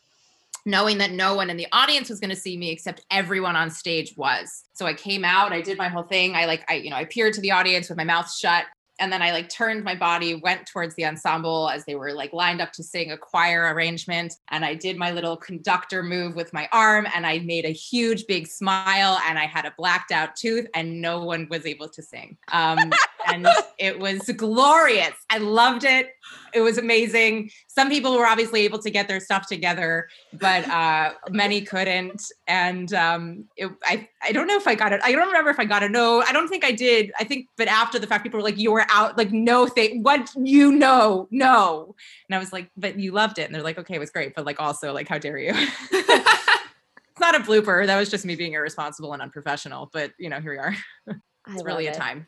knowing that no one in the audience was going to see me except everyone on stage was. So i came out i did my whole thing. I like i you know i peered to the audience with my mouth shut and then I like turned my body, went towards the ensemble as they were like lined up to sing a choir arrangement. And I did my little conductor move with my arm and I made a huge big smile and I had a blacked out tooth and no one was able to sing. Um, and it was glorious. I loved it. It was amazing. Some people were obviously able to get their stuff together, but uh, many couldn't. And um, it, I, I don't know if I got it. I don't remember if I got a no. I don't think I did. I think, but after the fact, people were like, "You were out." Like, no thing. What you know? No. And I was like, "But you loved it." And they're like, "Okay, it was great," but like, also, like, how dare you? it's not a blooper. That was just me being irresponsible and unprofessional. But you know, here we are. It's really a time.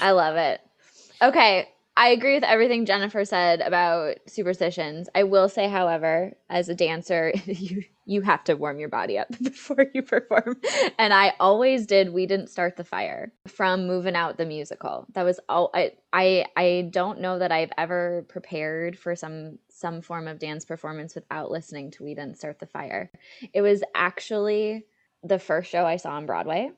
I love it. Okay. I agree with everything Jennifer said about superstitions. I will say, however, as a dancer, you you have to warm your body up before you perform. And I always did we didn't start the fire from Movin' Out the musical. That was all I I I don't know that I've ever prepared for some some form of dance performance without listening to We Didn't Start the Fire. It was actually the first show I saw on Broadway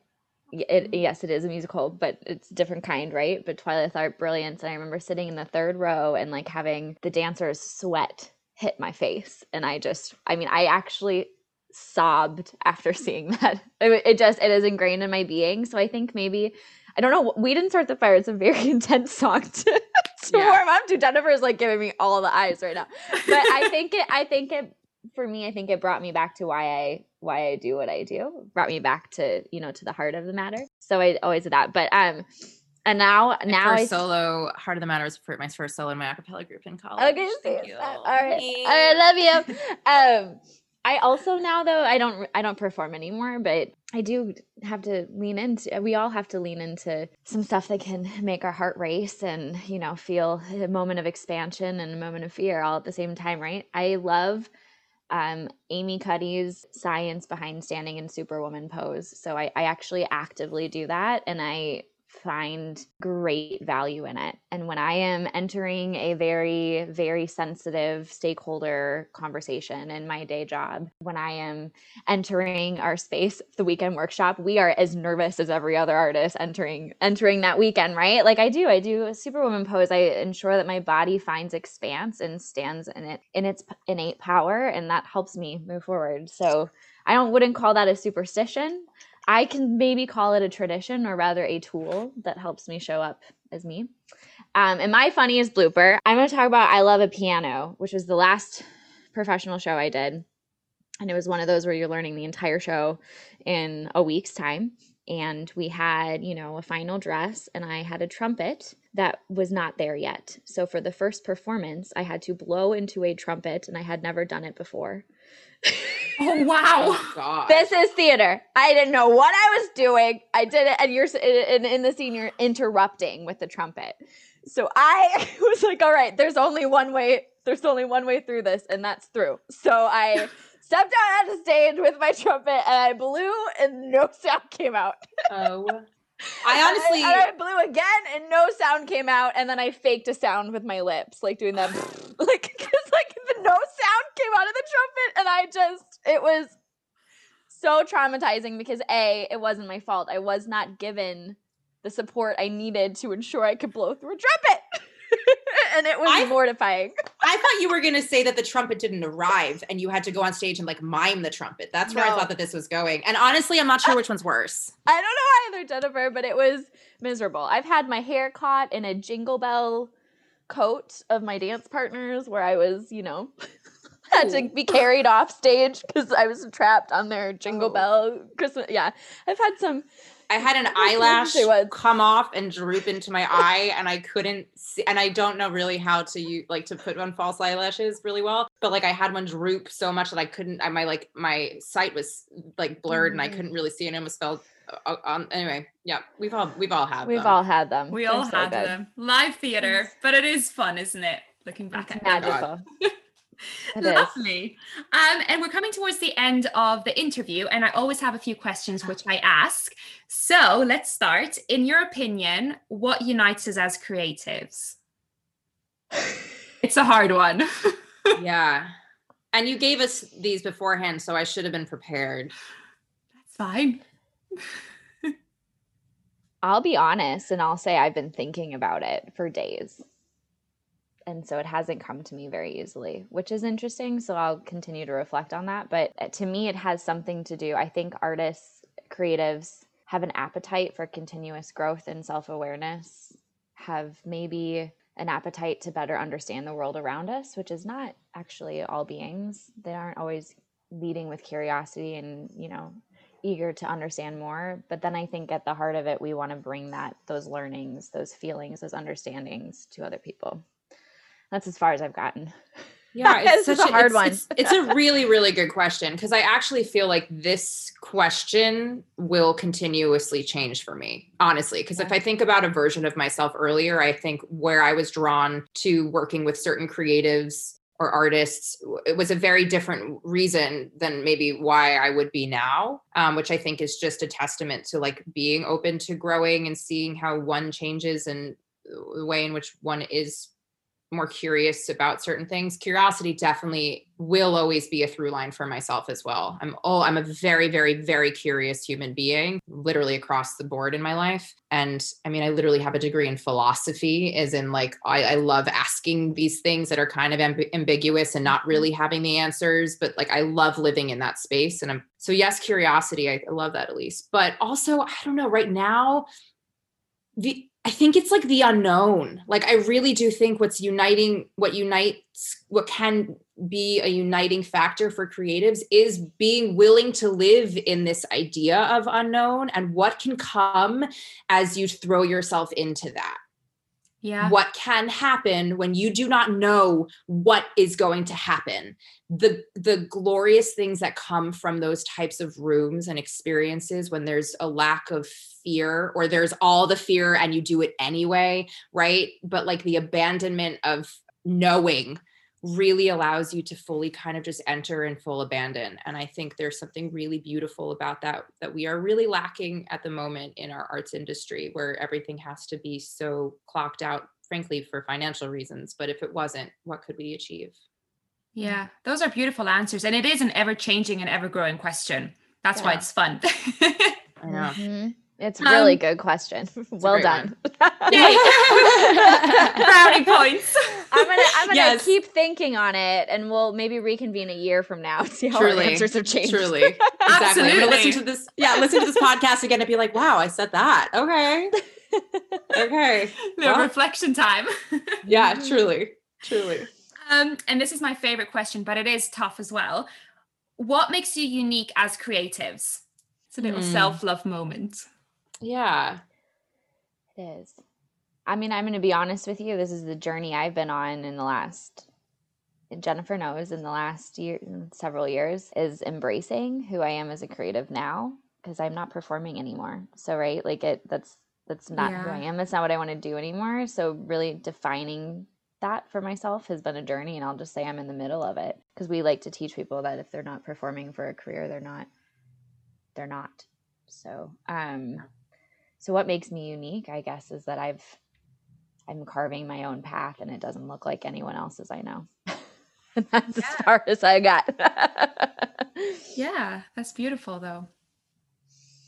it mm-hmm. yes it is a musical but it's a different kind right? But Twyla Tharp brilliance and i remember sitting in the third row and like having the dancers sweat hit my face. And i just i mean i actually sobbed after seeing that. It, it just it is ingrained in my being. So i think maybe i don't know we didn't start the fire it's a very intense song to, to Yeah. warm up to. Jennifer is like giving me all the eyes right now. But i think it i think it for me i think it brought me back to why i why i do what i do. Brought me back to you know to the heart of the matter. So i always did that. But um and now My now first i solo, Heart of the Matter was for my first solo in my acapella group in college. okay Thank you. all right. All right love you. Um i also now though i don't i don't perform anymore but i do have to lean into we all have to lean into some stuff that can make our heart race and you know feel a moment of expansion and a moment of fear all at the same time right? I love um, Amy Cuddy's science behind standing in Superwoman pose. So I, I actually actively do that, and I find great value in it. And when I am entering a very, very sensitive stakeholder conversation in my day job, when I am entering our space, the weekend workshop, we are as nervous as every other artist entering entering that weekend, right? Like I do, I do a superwoman pose. I ensure that my body finds expanse and stands in it in its innate power, and that helps me move forward. So I don't wouldn't call that a superstition. I can maybe call it a tradition or rather a tool that helps me show up as me. Um, and my funniest blooper, I'm going to talk about I Love a Piano, which was the last professional show I did. And it was one of those where you're learning the entire show in a week's time. And we had, you know, a final dress, and I had a trumpet that was not there yet. So for the first performance, I had to blow into a trumpet, and I had never done it before. Oh wow! Oh, this is theater. I didn't know what I was doing. I did it, and you're in, in the scene. You're interrupting with the trumpet. So I was like, "All right, there's only one way. There's only one way through this, and that's through." So I stepped out on the stage with my trumpet, and I blew, and no sound came out. Oh. I honestly, and I, and I, blew again, and no sound came out, and then I faked a sound with my lips, like doing that, like because like the no sound came out of the trumpet, and I just it was so traumatizing because a it wasn't my fault. I was not given the support I needed to ensure I could blow through a trumpet. and it was I, mortifying. I thought you were going to say that the trumpet didn't arrive and you had to go on stage and like mime the trumpet. That's where no. I thought that this was going. And honestly, I'm not sure uh, which one's worse. I don't know either, Jennifer, but it was miserable. I've had my hair caught in a jingle bell coat of my dance partners where I was, you know, had to be carried off stage because I was trapped on their jingle oh. bell Christmas. Yeah, I've had some I had an eyelash come off and droop into my eye, and I couldn't see. And I don't know really how to use, like to put on false eyelashes really well, but like I had one droop so much that I couldn't. I my like my sight was like blurred, mm-hmm. and I couldn't really see, and I almost felt. Uh, um, anyway, yeah, we've all we've all had we've them. all had them. We They're all so had good. them. Live theater, but it is fun, isn't it? Looking back it's at magical. Lovely. Um, and we're coming towards the end of the interview, and I always have a few questions which I ask. So let's start. In your opinion, what unites us as creatives? it's a hard one. yeah. And you gave us these beforehand, so I should have been prepared. That's fine. I'll be honest and I'll say I've been thinking about it for days and so it hasn't come to me very easily which is interesting so i'll continue to reflect on that but uh, to me it has something to do i think artists creatives have an appetite for continuous growth and self-awareness have maybe an appetite to better understand the world around us which is not actually all beings. They aren't always leading with curiosity and you know eager to understand more but then i think at the heart of it we want to bring that those learnings those feelings those understandings to other people that's as far as I've gotten. Yeah, it's such a hard it's, one. It's, it's a really, really good question because I actually feel like this question will continuously change for me, honestly. Because yeah. if I think about a version of myself earlier, I think where I was drawn to working with certain creatives or artists, it was a very different reason than maybe why I would be now, um, which I think is just a testament to like being open to growing and seeing how one changes and the way in which one is more curious about certain things curiosity definitely will always be a through line for myself as well. I'm oh i'm a very very very curious human being literally across the board in my life. And i mean i literally have a degree in philosophy as in like i, I love asking these things that are kind of amb- ambiguous and not really having the answers but like i love living in that space. And i'm so yes curiosity i, I love that Elise but also i don't know right now the I think it's like the unknown. Like I really do think what's uniting, what unites, what can be a uniting factor for creatives is being willing to live in this idea of unknown and what can come as you throw yourself into that. Yeah. What can happen when you do not know what is going to happen. The the glorious things that come from those types of rooms and experiences when there's a lack of fear or there's all the fear and you do it anyway, right? But like the abandonment of knowing really allows you to fully kind of just enter in full abandon and i think there's something really beautiful about that that we are really lacking at the moment in our arts industry where everything has to be so clocked out frankly for financial reasons but if it wasn't what could we achieve yeah those are beautiful answers and it is an ever changing and ever growing question that's yeah. why it's fun i know mm-hmm. It's a really um, good question. well done. Brownie points. I'm gonna I'm gonna yes. keep thinking on it and we'll maybe reconvene a year from now and see how truly, our answers have changed. Truly. Exactly. Absolutely. listen to this. Yeah, listen to this podcast again and be like, wow, I said that. Okay. okay. Little well, reflection time. yeah, truly. Truly. Um, and this is my favorite question, but it is tough as well. What makes you unique as creatives? It's a little mm. self-love moment. Yeah. It is. I mean, I'm going to be honest with you. This is the journey I've been on in the last, Jennifer knows, in the last year, several years, is embracing who I am as a creative now because I'm not performing anymore. So, right, like it, that's, that's not yeah. who I am. That's not what I want to do anymore. So, really defining that for myself has been a journey. And I'll just say I'm in the middle of it because we like to teach people that if they're not performing for a career, they're not, they're not. So, um, so what makes me unique i guess is that i've i'm carving my own path and it doesn't look like anyone else's i know. That's yeah. as far as i got. Yeah that's beautiful though.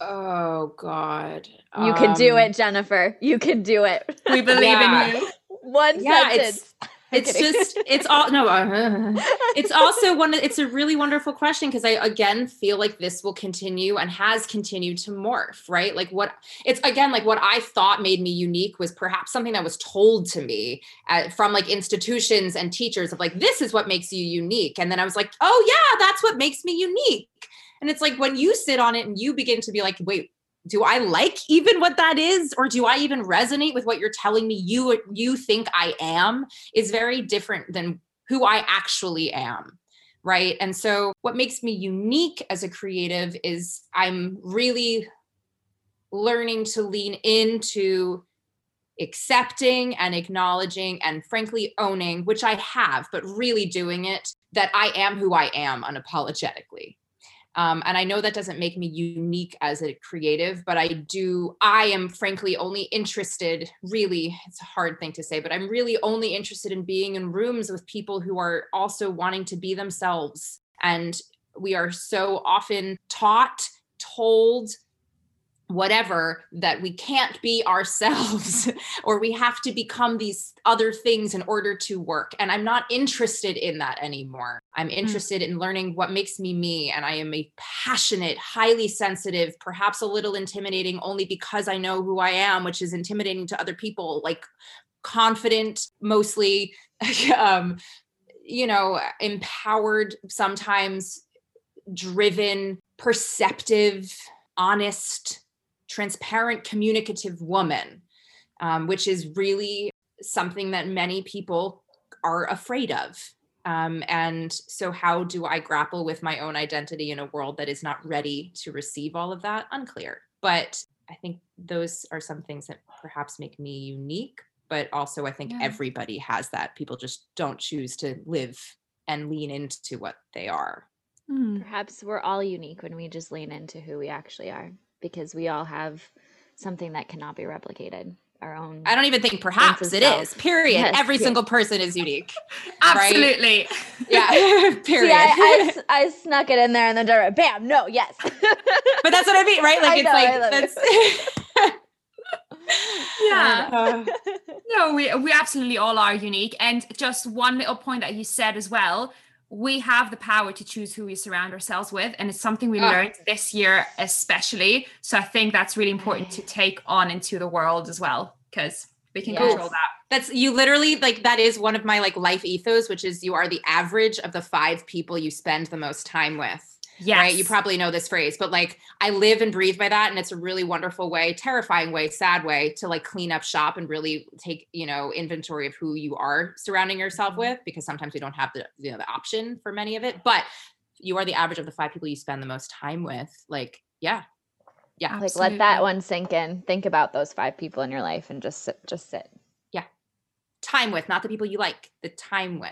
Oh god. You um, can do it jennifer. You can do it. We believe yeah. in you. One yeah, sentence it's just it's all no uh, it's also one it's a really wonderful question because i again feel like this will continue and has continued to morph right? Like what it's again like what i thought made me unique was perhaps something that was told to me uh, from like institutions and teachers of like this is what makes you unique. And then i was like oh yeah that's what makes me unique. And it's like when you sit on it and you begin to be like wait do I like even what that is? Or do I even resonate with what you're telling me you you think I am is very different than who I actually am right? And so what makes me unique as a creative is I'm really learning to lean into accepting and acknowledging and frankly owning which I have but really doing it that I am who I am unapologetically um, and I know that doesn't make me unique as a creative, but I do, I am frankly only interested, really, it's a hard thing to say, but I'm really only interested in being in rooms with people who are also wanting to be themselves. And we are so often taught, told, whatever that we can't be ourselves or we have to become these other things in order to work and i'm not interested in that anymore i'm hmm. interested mm. in learning what makes me me and i am a passionate highly sensitive perhaps a little intimidating only because i know who i am which is intimidating to other people like confident mostly um you know empowered sometimes driven perceptive honest transparent, communicative woman, um, which is really something that many people are afraid of. Um, and so, how do I grapple with my own identity in a world that is not ready to receive all of that? Unclear. But I think those are some things that perhaps make me unique. But also, I think yeah. everybody has that. People just don't choose to live and lean into what they are. Mm. Perhaps we're all unique when we just lean into who we actually are because we all have something that cannot be replicated. Our own i don't even think perhaps it self. is period. Yes, every yes. single person is unique absolutely. Yeah period. See, I, I, I, snuck it in there and then bam no yes. But that's what i mean right? Like I it's know, like that's yeah. Uh, no we we absolutely all are unique. And just one little point that you said as well we have the power to choose who we surround ourselves with and it's something we oh. learned this year especially so i think that's really important to mm-hmm. take on into the world as well because we can yes. control that that's you literally like that is one of my like life ethos which is you are the average of the five people you spend the most time with Yes. Right. You probably know this phrase, but like I live and breathe by that. And it's a really wonderful way, terrifying way, sad way to like clean up shop and really take, you know, inventory of who you are surrounding yourself mm-hmm. with, because sometimes we don't have the, you know, the option for many of it. But you are the average of the five people you spend the most time with. Like, yeah. Yeah. Like absolutely. let that one sink in. Think about those five people in your life and just sit, just sit. Yeah. Time with, not the people you like, the time with.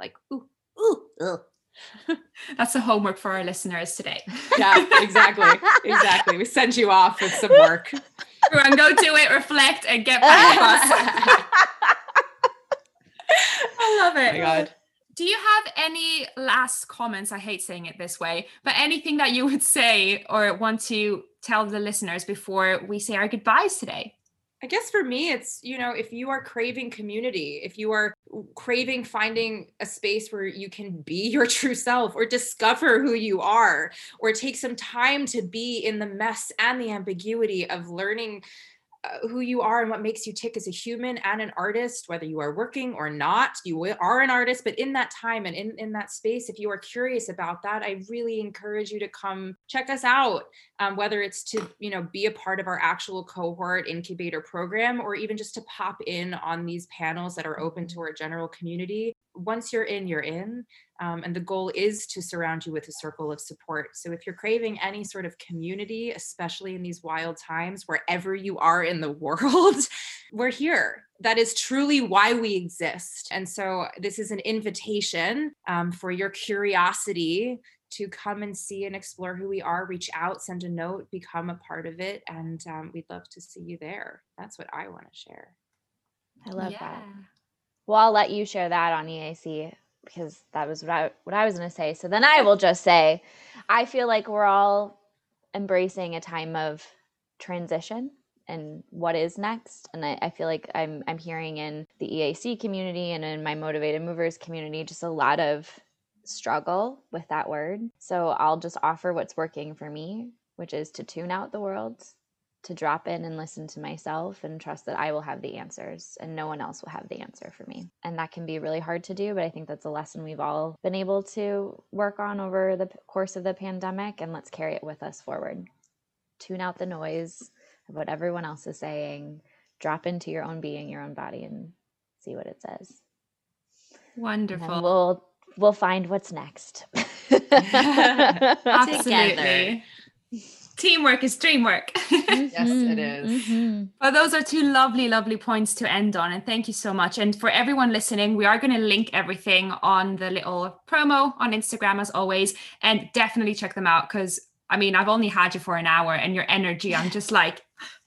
like ooh, ooh, ugh. That's the homework for our listeners today. Yeah, exactly. exactly. We send you off with some work. Everyone go do it, reflect, and get back across. I love it. Oh my God. Do you have any last comments? I hate saying it this way, but anything that you would say or want to tell the listeners before we say our goodbyes today? I guess for me, it's, you know, if you are craving community, if you are craving finding a space where you can be your true self or discover who you are, or take some time to be in the mess and the ambiguity of learning who you are and what makes you tick as a human and an artist whether you are working or not you are an artist but in that time and in, in that space if you are curious about that i really encourage you to come check us out um, whether it's to you know be a part of our actual cohort incubator program or even just to pop in on these panels that are open to our general community once you're in you're in um, and the goal is to surround you with a circle of support. So if you're craving any sort of community, especially in these wild times, wherever you are in the world, we're here. That is truly why we exist. And so this is an invitation um, for your curiosity to come and see and explore who we are, reach out, send a note, become a part of it. And um, we'd love to see you there. That's what I want to share. I love yeah. that. Well, I'll let you share that on EAC because that was what I what I was going to say. So then I will just say, I feel like we're all embracing a time of transition and what is next. And I, I, feel like I'm I'm hearing in the EAC community and in my motivated movers community just a lot of struggle with that word. So I'll just offer what's working for me, which is to tune out the world, to drop in and listen to myself and trust that I will have the answers and no one else will have the answer for me. And that can be really hard to do, but I think that's a lesson we've all been able to work on over the course of the pandemic and let's carry it with us forward. Tune out the noise of what everyone else is saying, drop into your own being, your own body and see what it says. Wonderful. we'll we'll find what's next. Absolutely. Together. Teamwork is dreamwork. yes, it is. Mm-hmm. Well, those are two lovely, lovely points to end on. And thank you so much. And for everyone listening, we are going to link everything on the little promo on Instagram as always. And definitely check them out because I mean, I've only had you for an hour and your energy, I'm just like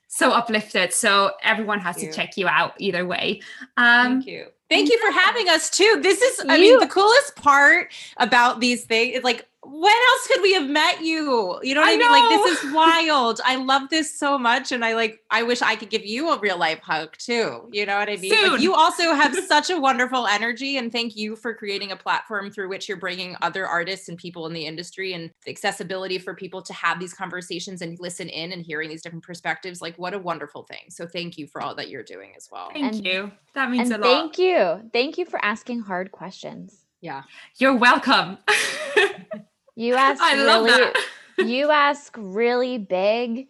so uplifted. So everyone has to check you out either way. Um, thank you. Thank you for having us too. This is, I you. mean, the coolest part about these things is like when else could we have met you? You know what I, I mean? Like this is wild. I love this so much. And I like, I wish I could give you a real life hug too. You know what I mean? Like you also have such a wonderful energy. And thank you for creating a platform through which you're bringing other artists and people in the industry and the accessibility for people to have these conversations and listen in and hearing these different perspectives. Like what a wonderful thing. So thank you for all that you're doing as well. Thank and, you. That means a lot. Thank you. Thank you for asking hard questions. Yeah. You're welcome. You ask I really you ask really big,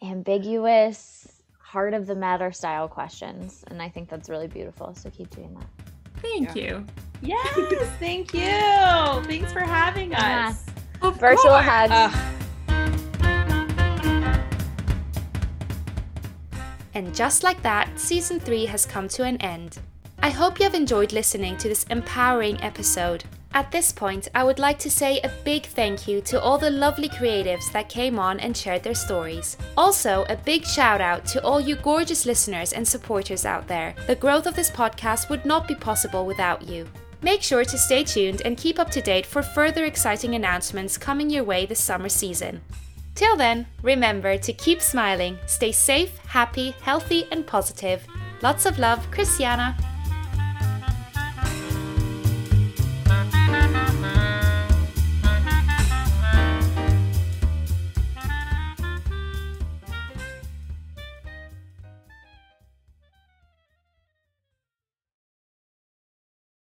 ambiguous, heart of the matter style questions. And I think that's really beautiful. So keep doing that. Thank yeah. you. Yes, thank you. Thanks for having us. Yeah. Virtual course. hugs. And just like that, season three has come to an end. I hope you have enjoyed listening to this empowering episode. At this point, I would like to say a big thank you to all the lovely creatives that came on and shared their stories. Also, a big shout out to all you gorgeous listeners and supporters out there. The growth of this podcast would not be possible without you. Make sure to stay tuned and keep up to date for further exciting announcements coming your way this summer season. Till then, remember to keep smiling, stay safe, happy, healthy, and positive. Lots of love, Christiana. Bye.